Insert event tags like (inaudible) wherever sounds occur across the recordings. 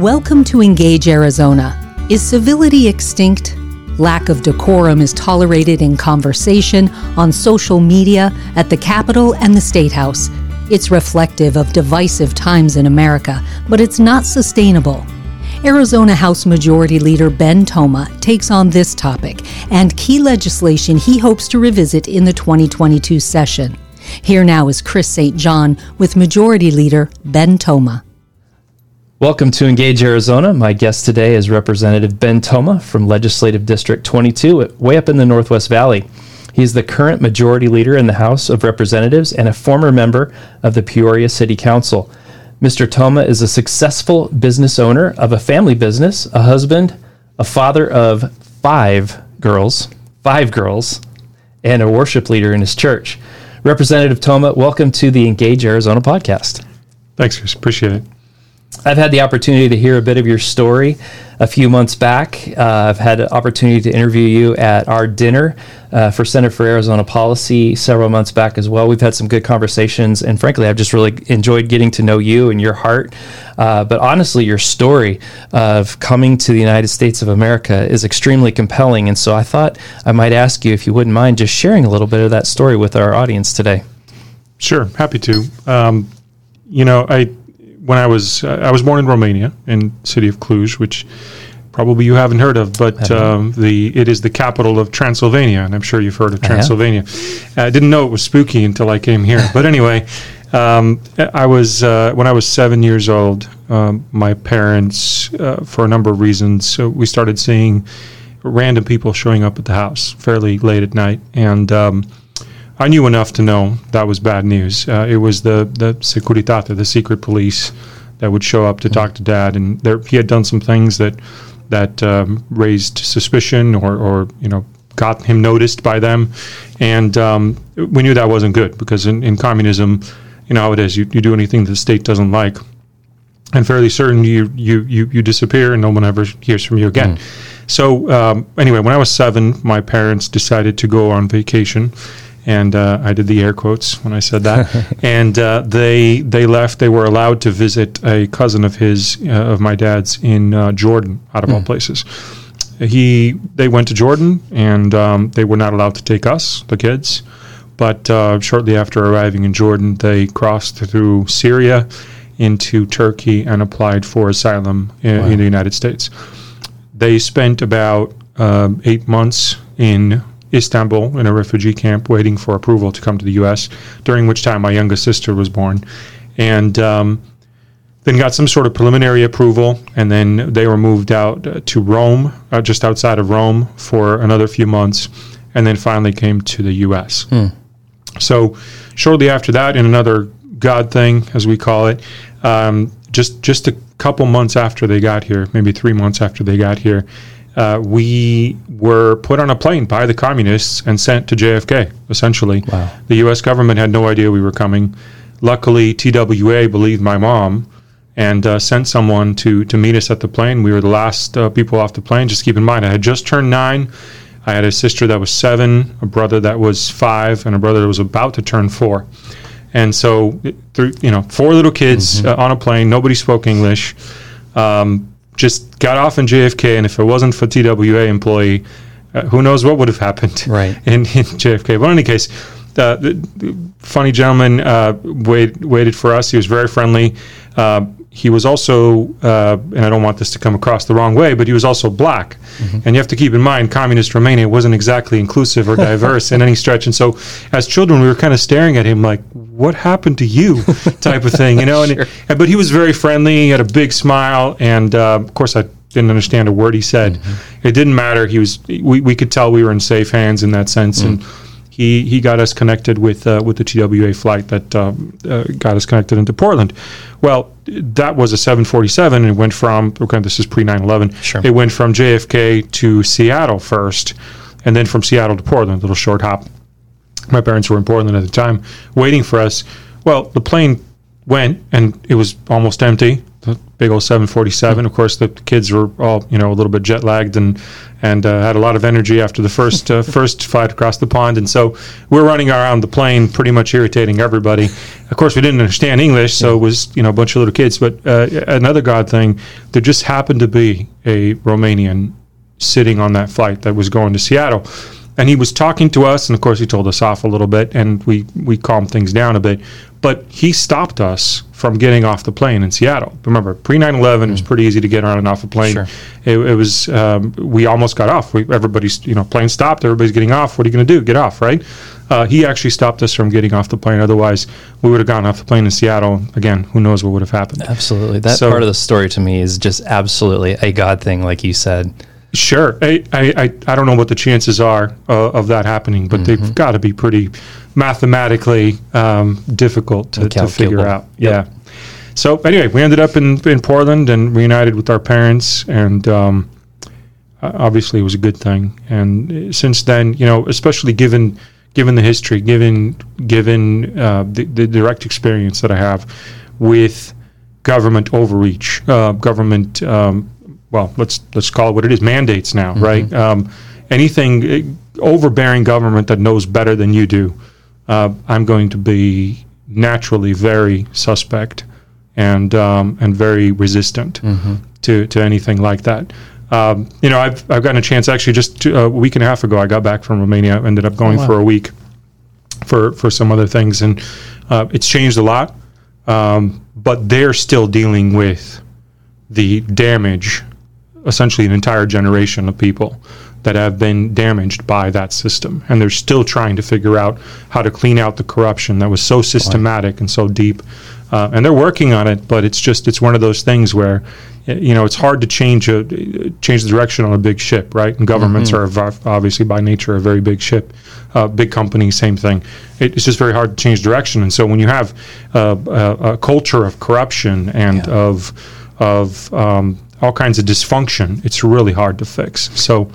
Welcome to Engage Arizona. Is civility extinct? Lack of decorum is tolerated in conversation, on social media, at the Capitol and the State House. It's reflective of divisive times in America, but it's not sustainable. Arizona House Majority Leader Ben Toma takes on this topic and key legislation he hopes to revisit in the 2022 session. Here now is Chris St. John with Majority Leader Ben Toma. Welcome to Engage Arizona. My guest today is Representative Ben Toma from Legislative District 22, way up in the Northwest Valley. He's the current majority leader in the House of Representatives and a former member of the Peoria City Council. Mr. Toma is a successful business owner of a family business, a husband, a father of five girls, five girls, and a worship leader in his church. Representative Toma, welcome to the Engage Arizona podcast. Thanks, Chris. Appreciate it. I've had the opportunity to hear a bit of your story a few months back. Uh, I've had an opportunity to interview you at our dinner uh, for Center for Arizona Policy several months back as well. We've had some good conversations, and frankly, I've just really enjoyed getting to know you and your heart. Uh, but honestly, your story of coming to the United States of America is extremely compelling. And so I thought I might ask you if you wouldn't mind just sharing a little bit of that story with our audience today. Sure, happy to. Um, you know, I when I was uh, I was born in Romania in city of Cluj, which probably you haven't heard of, but um, the it is the capital of Transylvania, and I'm sure you've heard of Transylvania. I, I didn't know it was spooky until I came here, but anyway. Um, I was uh, when I was seven years old. Um, my parents, uh, for a number of reasons, so we started seeing random people showing up at the house fairly late at night, and um, I knew enough to know that was bad news. Uh, it was the the Securitate, the secret police, that would show up to talk to Dad, and there, he had done some things that that um, raised suspicion or, or you know got him noticed by them, and um, we knew that wasn't good because in, in communism, you know how it is. You, you do anything the state doesn't like, and fairly certain you you you, you disappear and no one ever hears from you again. Mm. So um, anyway, when I was seven, my parents decided to go on vacation and uh, I did the air quotes when I said that. (laughs) and uh, they they left. They were allowed to visit a cousin of his uh, of my dad's in uh, Jordan, out of mm. all hmm. places. He they went to Jordan, and um, they were not allowed to take us, the kids. But uh, shortly after arriving in Jordan, they crossed through Syria into Turkey and applied for asylum in, wow. in the United States. They spent about um, eight months in Istanbul in a refugee camp waiting for approval to come to the U.S., during which time my youngest sister was born. And um, then got some sort of preliminary approval, and then they were moved out uh, to Rome, uh, just outside of Rome, for another few months, and then finally came to the U.S. Hmm. So, shortly after that, in another God thing, as we call it, um, just just a couple months after they got here, maybe three months after they got here, uh, we were put on a plane by the communists and sent to JFK, essentially. Wow. The U.S. government had no idea we were coming. Luckily, TWA believed my mom and uh, sent someone to, to meet us at the plane. We were the last uh, people off the plane. Just keep in mind, I had just turned nine. I had a sister that was seven, a brother that was five, and a brother that was about to turn four. And so, through, you know, four little kids mm-hmm. Uh, on a plane. Nobody spoke English. Um, just got off in JFK, and if it wasn't for TWA employee, uh, who knows what would have happened (laughs) right. in, in JFK. But in any case, uh, the, the, funny gentleman uh, wait, waited for us. He was very friendly. Uh, he was also, uh, and I don't want this to come across the wrong way, but he was also black. Mm-hmm. And you have to keep in mind, communist Romania wasn't exactly inclusive or (laughs) diverse in any stretch. And so, as children, we were kind of staring at him like, "What happened to you?" (laughs) type of thing, you know. And, sure. it, but he was very friendly. He had a big smile, and uh, of course, I didn't understand a word he said. Mm-hmm. It didn't matter. He was. We, we could tell we were in safe hands in that sense, mm. and he he got us connected with uh, with the TWA flight that um, uh, got us connected into Portland. Well, that was a 747 and it went from okay this is pre 9/11. Sure. It went from JFK to Seattle first, and then from Seattle to Portland, a little short hop. My parents were in Portland at the time, waiting for us. Well, the plane went and it was almost empty. the big old 747. Of course, the kids were all you know a little bit jet lagged and and uh, had a lot of energy after the first uh, (laughs) first flight across the pond, and so we're running around the plane, pretty much irritating everybody. Of course, we didn't understand English, so it was you know a bunch of little kids. But uh, another God thing, there just happened to be a Romanian sitting on that flight that was going to Seattle. And he was talking to us, and of course, he told us off a little bit, and we, we calmed things down a bit. But he stopped us from getting off the plane in Seattle. Remember, pre 9 11, it was pretty easy to get on and off a plane. Sure. It, it was, um, we almost got off. We, everybody's, you know, plane stopped, everybody's getting off. What are you going to do? Get off, right? Uh, he actually stopped us from getting off the plane. Otherwise, we would have gone off the plane in Seattle. Again, who knows what would have happened. Absolutely. That So- part of the story to me is just absolutely a God thing, like you said. Sure. I, I, I- don't know what the chances are uh, of that happening, but Mm-hmm. they've got to be pretty mathematically um, difficult to, to figure out. Yeah. So anyway, we ended up in, in Portland and reunited with our parents, and um, obviously it was a good thing. And uh, since then, you know, especially given given the history, given given uh, the, the direct experience that I have with government overreach, uh, government, um, well, let's let's call it what it is, mandates now, right? Um, anything uh, overbearing government that knows better than you do, uh, I'm going to be naturally very suspect and um, and very resistant to to anything like that. Um, you know, I've I've gotten a chance actually just to, a week and a half ago. I got back from Romania, ended up going wow. for a week for for some other things, and uh, it's changed a lot. Um, but they're still dealing with the damage, essentially an entire generation of people that have been damaged by that system, and they're still trying to figure out how to clean out the corruption that was so systematic and so deep. Uh, and they're working on it, but it's just it's one of those things where you know it's hard to change a change the direction on a big ship, right? And governments are obviously by nature a very big ship, uh, big company, same thing. It, it's just very hard to change direction. And so when you have uh, a, a culture of corruption and Yeah. of of um, all kinds of dysfunction, it's really hard to fix. So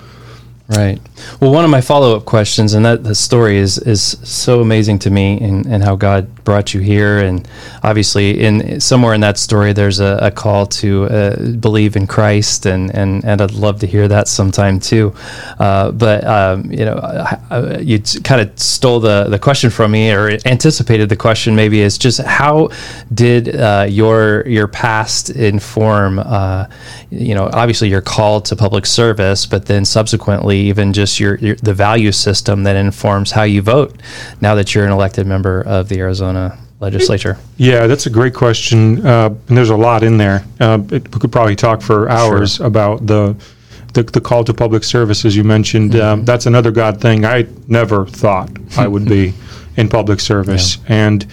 Right. Well, one of my follow up questions, and that the story is is so amazing to me, and, and how God brought you here, and obviously in somewhere in that story, there's a, a call to uh, believe in Christ, and, and and I'd love to hear that sometime too. Uh, but um, you know, I- I- you kind of stole the the question from me, or anticipated the question. Maybe is just how did uh, your your past inform? Uh, you know, obviously your call to public service, but then subsequently even just your, your the value system that informs how you vote. Now that you're an elected member of the Arizona legislature. Yeah, that's a great question, uh, and there's a lot in there. Uh, it, we could probably talk for hours about the, the the call to public service, as you mentioned. Um, that's another God thing. I never thought I would be (laughs) in public service, and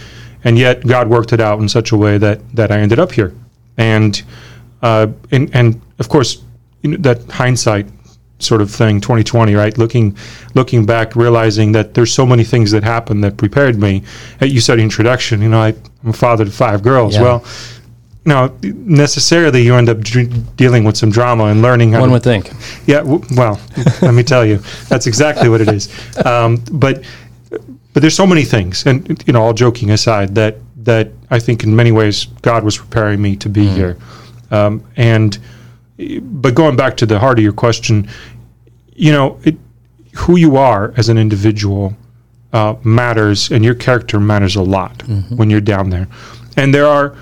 and yet God worked it out in such a way that that I ended up here, and uh, and and of course, you know, that hindsight sort of thing 2020 right looking looking back realizing that there's so many things that happened that prepared me Uh, you said introduction you know I, i'm a father to five girls Yeah. well no necessarily you end up dr- dealing with some drama and learning how One to would think. yeah, w- well, let me tell you, that's exactly what it is. Um, but but there's so many things, and you know, all joking aside, that that I think in many ways God was preparing me to be here. Um, and but going back to the heart of your question, you know, it, who you are as an individual uh, matters, and your character matters a lot when you're down there. And there are,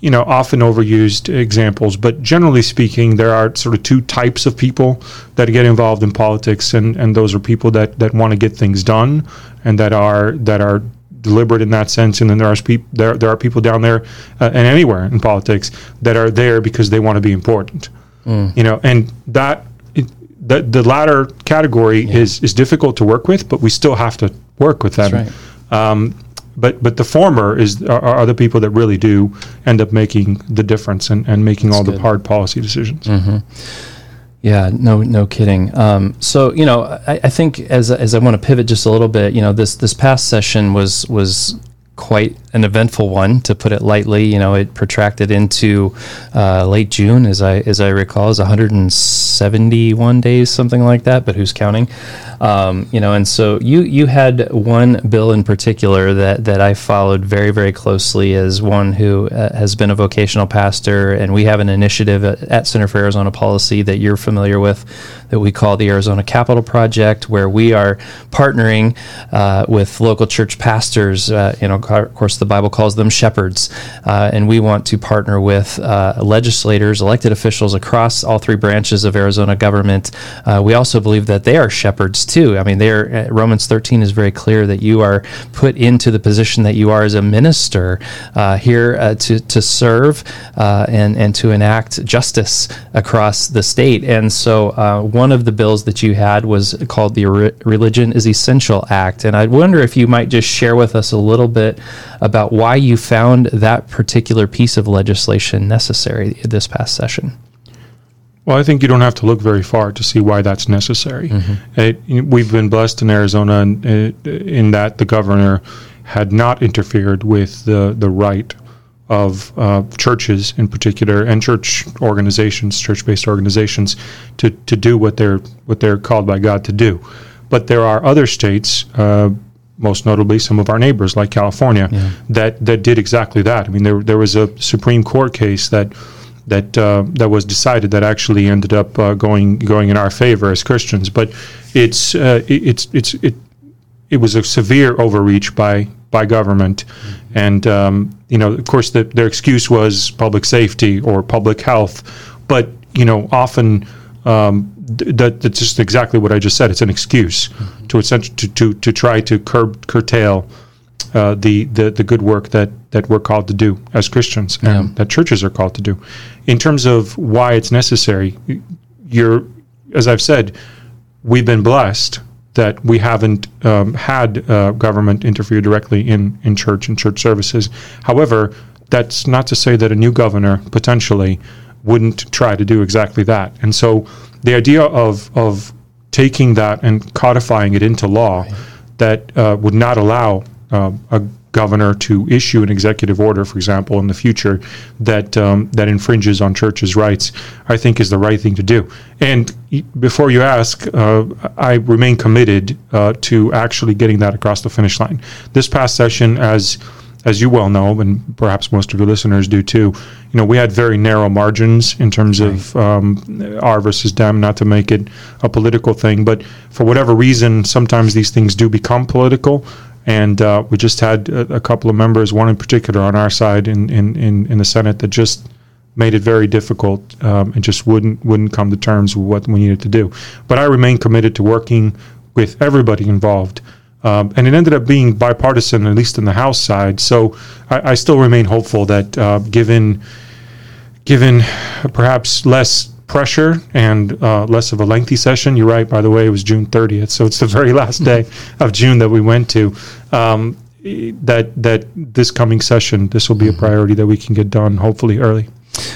you know, often overused examples, but generally speaking, there are sort of two types of people that get involved in politics, and, and those are people that, that want to get things done, and that are that are deliberate in that sense. And then there are peop- there there are people down there uh, and anywhere in politics that are there because they want to be important. You know, and that the the latter category is is difficult to work with, but we still have to work with them. That's Um, but but the former is are, are the people that really do end up making the difference and, and making all the hard policy decisions. Yeah, no, no kidding. Um, so you know, I, I think as as I want to pivot just a little bit, you know, this this past session was was quite an eventful one, to put it lightly. You know, it protracted into uh, late June, as I as I recall, is 171 days, something like that. But who's counting? Um, you know, and so you you had one bill in particular that that I followed very very closely as one who uh, has been a vocational pastor, and we have an initiative at, at Center for Arizona Policy that you're familiar with that we call the Arizona Capital Project, where we are partnering uh, with local church pastors. Uh, you know, of course, the Bible calls them shepherds, uh, and we want to partner with uh, legislators, elected officials across all three branches of Arizona government. Uh, we also believe that they are shepherds too. I mean, they are, uh, Romans 13 is very clear that you are put into the position that you are as a minister uh, here uh, to to serve uh, and and to enact justice across the state. And so, one one of the bills that you had was called the Re- Religion is Essential Act. And I wonder if you might just share with us a little bit about why you found that particular piece of legislation necessary this past session. Well, I think you don't have to look very far to see why that's necessary. Mm-hmm. It, we've been blessed in Arizona in, in, that the governor had not interfered with the, the right of uh, churches in particular and church organizations, church-based organizations, to, to do what they're what they're called by God to do. But there are other states, uh, most notably some of our neighbors like California, yeah. that that did exactly that. I mean, there there was a Supreme Court case that that uh, that was decided that actually ended up uh, going going in our favor as Christians. But it's uh, it, it's it's it it was a severe overreach by by government, mm-hmm. and um, you know, of course, the, their excuse was public safety or public health, but you know, often um, that, that's just exactly what I just said. It's an excuse mm-hmm. to, to to to try to curb curtail uh, the, the the good work that that we're called to do as Christians and yeah. that churches are called to do. In terms of why it's necessary, you're as I've said, we've been blessed that we haven't um, had uh, government interfere directly in, in church and church services. However, that's not to say that a new governor potentially wouldn't try to do exactly that. And so the idea of, of taking that and codifying it into law right. that uh, would not allow uh, a governor to issue an executive order, for example, in the future that um, that infringes on churches' rights, I think is the right thing to do. And before you ask, uh, I remain committed uh, to actually getting that across the finish line. This past session, as as you well know, and perhaps most of your listeners do too, you know, we had very narrow margins in terms right. of um, R versus Dem, not to make it a political thing, but for whatever reason, sometimes these things do become political. And uh, we just had a, a, couple of members, one in particular on our side in, in, in, in the Senate, that just made it very difficult um, and just wouldn't wouldn't come to terms with what we needed to do. But I remain committed to working with everybody involved. Um, and it ended up being bipartisan, at least in the House side. So I, I still remain hopeful that uh, given given perhaps less pressure and uh, less of a lengthy session. You're right, by the way, it was June 30th, so it's the (laughs) very last day of June that we went to. Um, that that this coming session, this will be a mm-hmm. priority that we can get done hopefully early.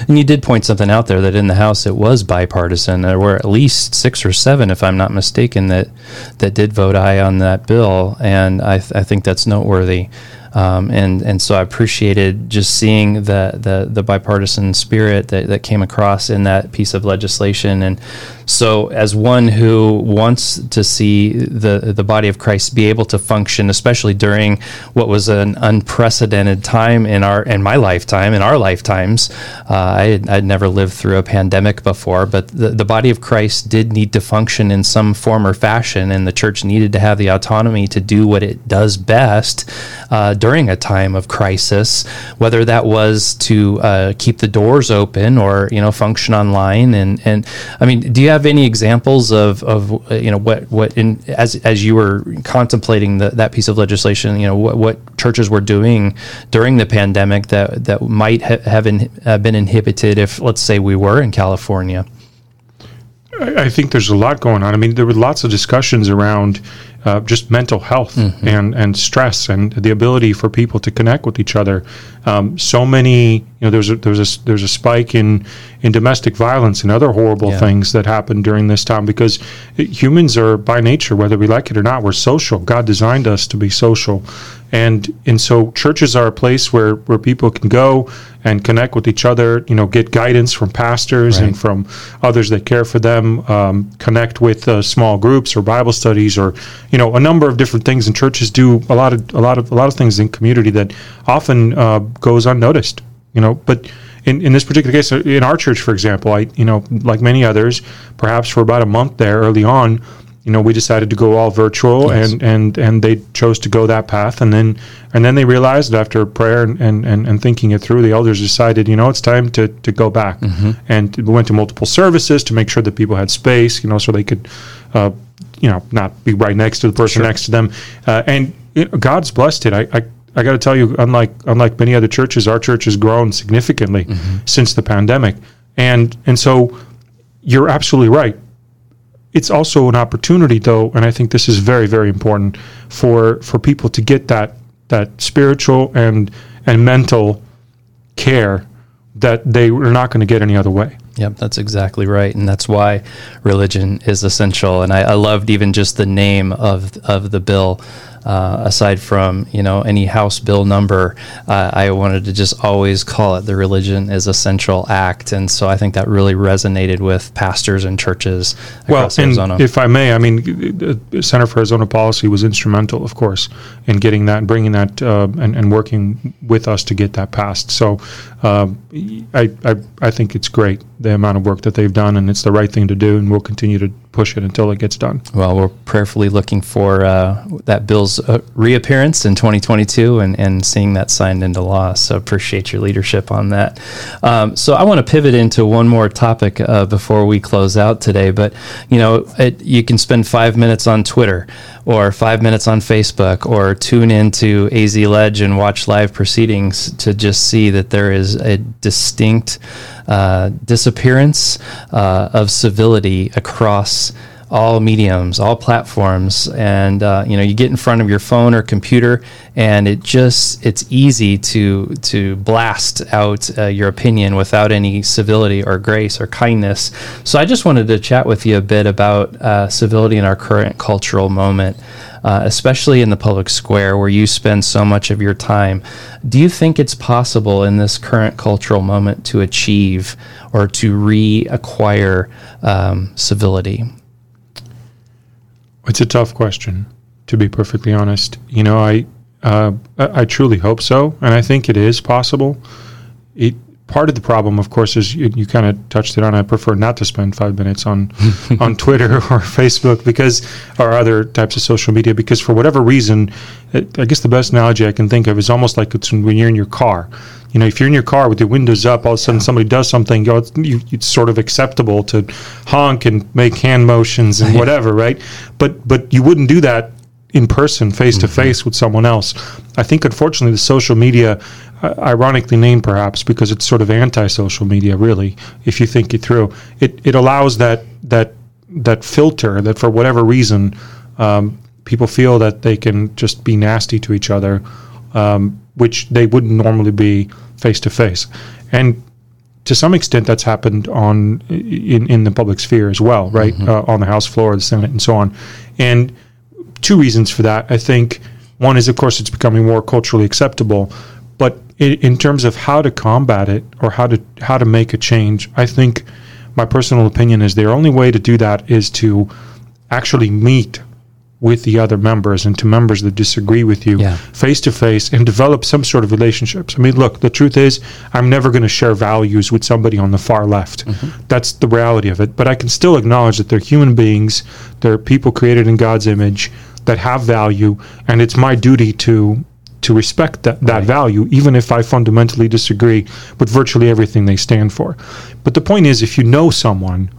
And you did point something out there that in the House it was bipartisan. There were at least six or seven, if I'm not mistaken, that that did vote aye on that bill, and I, th- I think that's noteworthy. Um, and and so I appreciated just seeing the the, the bipartisan spirit that, that came across in that piece of legislation. And so, as one who wants to see the the body of Christ be able to function, especially during what was an unprecedented time in our in my lifetime, in our lifetimes, uh, I had, I'd never lived through a pandemic before, but the, the body of Christ did need to function in some form or fashion, and the church needed to have the autonomy to do what it does best uh, during a time of crisis, whether that was to uh, keep the doors open or you know function online. And and I mean, do you have have any examples of, of uh, you know what what in as as you were contemplating the, that piece of legislation, you know what, what churches were doing during the pandemic that that might ha- have in, uh, been inhibited if let's say we were in California. I think there's a lot going on. I mean, there were lots of discussions around uh, just mental health mm-hmm. and, and stress and the ability for people to connect with each other. Um, so many know, there's a there's a there's a spike in in domestic violence and other horrible Yeah. things that happen during this time because it- humans are by nature, whether we like it or not, we're social. God designed us to be social, and and so churches are a place where where people can go and connect with each other. You know, get guidance from pastors and from others that care for them. Um, connect with uh, small groups or Bible studies or you know a number of different things. And churches do a lot of a lot of a lot of things in community that often uh, goes unnoticed. You know, but in, in this particular case, uh, in our church, for example, I you know like many others, perhaps for about a month there early on, you know, we decided to go all virtual, Yes. and and and they chose to go that path, and then and then they realized after prayer and and, and, thinking it through, the elders decided, you know, it's time to to go back, and we went to multiple services to make sure that people had space, you know, so they could. Uh, you know, not be right next to the person next to them, uh, and know, God's blessed it. I, I I got to tell you, unlike unlike many other churches, our church has grown significantly mm-hmm. since the pandemic, and and so you're absolutely right. It's also an opportunity, though, and I think this is very very important for for people to get that that spiritual and and mental care that they are not going to get any other way. Yep, that's exactly right, and that's why religion is essential. And I, I loved even just the name of of the bill. Uh, aside from you know any House bill number, uh, I wanted to just always call it the religion is essential act, and so I think that really resonated with pastors and churches Well, and Arizona. if I may, I mean, the Center for Arizona Policy was instrumental, of course, in getting that, and bringing that, uh, and, and working with us to get that passed. So, um, I, I I think it's great the amount of work that they've done, and it's the right thing to do, and we'll continue to push it until it gets done. Well, we're prayerfully looking for uh, that bill's uh, reappearance in 2022 and, and seeing that signed into law. So appreciate your leadership on that. Um, so I want to pivot into one more topic uh, before we close out today. But you know, it, you can spend five minutes on Twitter or five minutes on Facebook or tune into AZ Ledge and watch live proceedings to just see that there is a distinct uh, disappearance uh, of civility across all mediums, all platforms, and uh, you know you get in front of your phone or computer, and it just it's easy to to blast out uh, your opinion without any civility or grace or kindness. So I just wanted to chat with you a bit about uh, civility in our current cultural moment. Uh, especially in the public square where you spend so much of your time. Do you think it's possible in this current cultural moment to achieve or to reacquire um, civility? It's a tough question, to be perfectly honest. You know, I uh, I truly hope so, and I think it is possible. It part of the problem, of course, is you, you kind of touched it on. I prefer not to spend five minutes on (laughs) on Twitter or Facebook because or other types of social media because for whatever reason, it, I guess the best analogy I can think of is almost like it's when you're in your car. You know, if you're in your car with your windows up, all of a sudden somebody does something, you you, it's sort of acceptable to honk and make hand motions and (laughs) whatever, right? But but you wouldn't do that in person, face to face with someone else. I think, unfortunately, the social media, uh, ironically named perhaps because it's sort of anti-social media, really. If you think it through, it it allows that that that filter that for whatever reason, um, people feel that they can just be nasty to each other, um, which they wouldn't normally be face to face, and to some extent that's happened on in, in the public sphere as well, right? Uh, on the House floor, the Senate, and so on. And two reasons for that. I think one is, of course, it's becoming more culturally acceptable, but in, in terms of how to combat it or how to how to make a change, I think my personal opinion is the only way to do that is to actually meet with the other members and to members that disagree with you face to face and develop some sort of relationships. I mean, look, the truth is, I'm never going to share values with somebody on the far left. Mm-hmm. That's the reality of it. But I can still acknowledge that they're human beings, they're people created in God's image that have value, and it's my duty to to respect that, that value, even if I fundamentally disagree with virtually everything they stand for. But the point is, if you know someone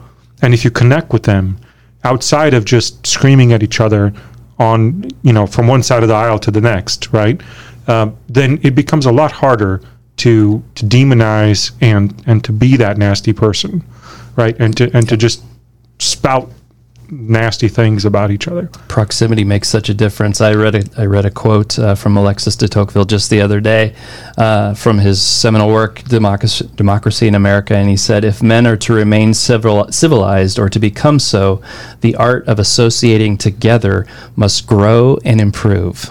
and if you connect with them outside of just screaming at each other on, you know, from one side of the aisle to the next, right? Um, then it becomes a lot harder to to demonize and and to be that nasty person, right? And to and to just spout nasty things about each other. Proximity makes such a difference. I read a, I read a quote uh, from Alexis de Tocqueville just the other day uh, from his seminal work, Democracy, Democracy in America, and he said, If men are to remain civil, civilized or to become so, the art of associating together must grow and improve.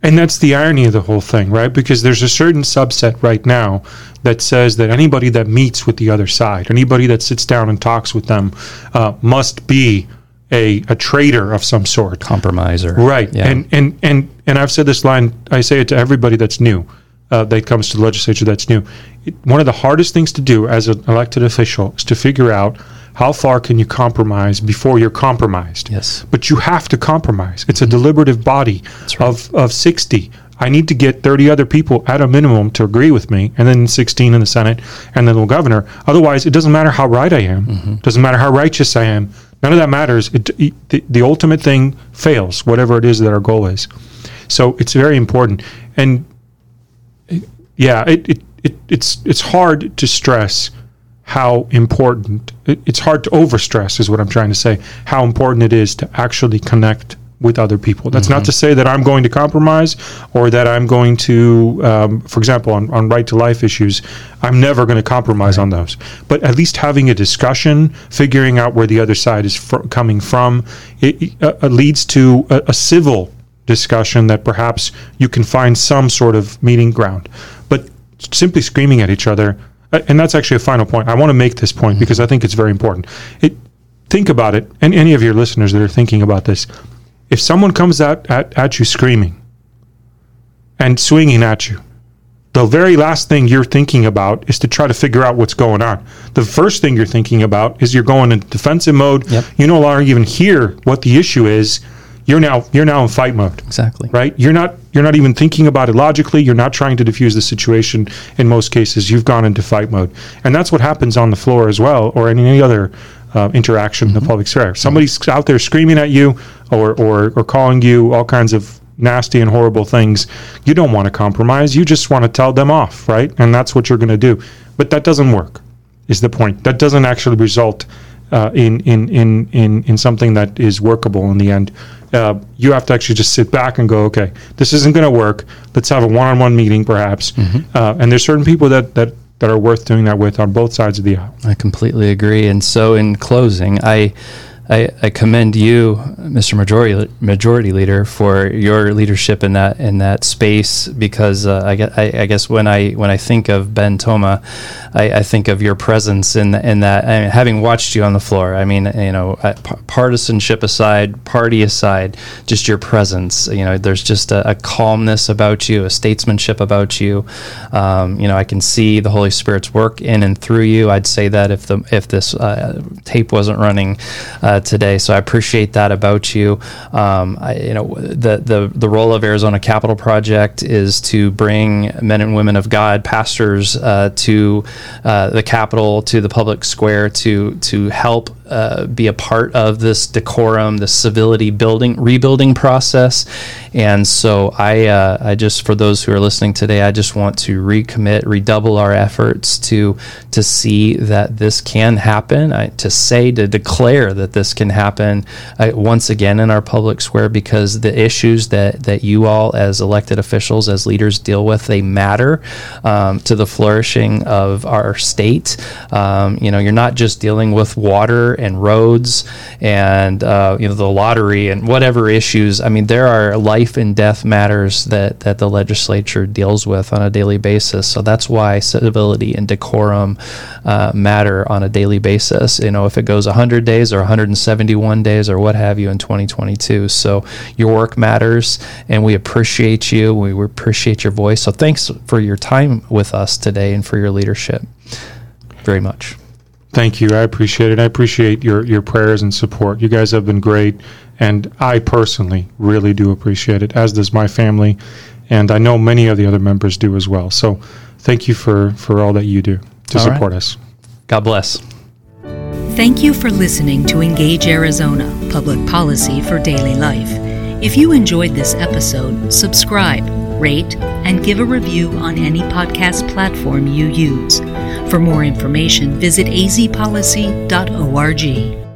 And that's the irony of the whole thing, right? Because there's a certain subset right now that says that anybody that meets with the other side, anybody that sits down and talks with them, uh, must be a, a traitor of some sort. Compromiser. Right. Yeah. And, and, and, and I've said this line, I say it to everybody that's new, uh, that comes to the legislature that's new. It, one of the hardest things to do as an elected official is to figure out how far can you compromise before you're compromised? Yes. But you have to compromise. It's a deliberative body right. of, of 60. I need to get 30 other people at a minimum to agree with me, and then 16 in the Senate, and then the governor. Otherwise, it doesn't matter how right I am. Mm-hmm. Doesn't matter how righteous I am. None of that matters. It, it, the, the ultimate thing fails, whatever it is that our goal is. So it's very important. And yeah, it, it, it, it's it's hard to stress how important it, it's hard to overstress is what I'm trying to say how important it is to actually connect with other people. That's mm-hmm. not to say that I'm going to compromise or that I'm going to, um, for example, on, on right to life issues, I'm never going to compromise right. on those. But at least having a discussion, figuring out where the other side is fr- coming from, it, uh, uh, leads to a, a civil discussion that perhaps you can find some sort of meeting ground. But simply screaming at each other uh, and that's actually a final point. I want to make this point mm-hmm. because I think it's very important. It, think about it, and any of your listeners that are thinking about this. If someone comes at, at, at you screaming and swinging at you, the very last thing you're thinking about is to try to figure out what's going on. The first thing you're thinking about is you're going in defensive mode. Yep. You no longer even hear what the issue is you're now you're now in fight mode. Exactly. Right? You're not you're not even thinking about it logically. You're not trying to diffuse the situation. In most cases, you've gone into fight mode, and that's what happens on the floor as well, or in any other uh, interaction mm-hmm. in the mm-hmm. public sphere. Somebody's out there screaming at you, or or or calling you all kinds of nasty and horrible things. You don't want to compromise. You just want to tell them off, right? And that's what you're going to do. But that doesn't work. Is the point? That doesn't actually result uh, in, in in in in something that is workable in the end uh, you have to actually just sit back and go, okay, this isn't going to work. Let's have a one-on-one meeting, perhaps. Mm-hmm. Uh, and there's certain people that that that are worth doing that with on both sides of the aisle. I completely agree. And so, in closing, I I, I, commend you, Mr. Majority Majority Leader, for your leadership in that in that space. Because uh, I, I, I, guess when I when I think of Ben Toma, I, I think of your presence in in that. I mean, having watched you on the floor, I mean, you know, partisanship aside, party aside, just your presence. You know, there's just a, a calmness about you, a statesmanship about you. Um, you know, I can see the Holy Spirit's work in and through you. I'd say that if the if this uh, tape wasn't running. Uh, today. So I appreciate that about you. Um, I, you know, the, the, the role of Arizona Capital Project is to bring men and women of God, pastors, uh, to uh, the Capitol, to the public square, to to help uh, be a part of this decorum, the civility building rebuilding process. And so I, uh, I just for those who are listening today, I just want to recommit, redouble our efforts to to see that this can happen, I, to say, to declare that this can happen uh, once again in our public square because the issues that that you all as elected officials, as leaders, deal with, they matter um, to the flourishing of our state. Um, you know, you're not just dealing with water and roads and uh, you know the lottery and whatever issues. I mean, there are life and death matters that that the legislature deals with on a daily basis. So that's why civility and decorum uh, matter on a daily basis. You know, if it goes 100 days or 171 days or what have you in 2022. So your work matters, and we appreciate you. We appreciate your voice. So thanks for your time with us today and for your leadership. Very much. Thank you. I appreciate it. I appreciate your, your prayers and support. You guys have been great. And I personally really do appreciate it, as does my family. And I know many of the other members do as well. So thank you for, for all that you do to all support right. us. God bless. Thank you for listening to Engage Arizona Public Policy for Daily Life. If you enjoyed this episode, subscribe, rate, and give a review on any podcast platform you use. For more information, visit azpolicy.org.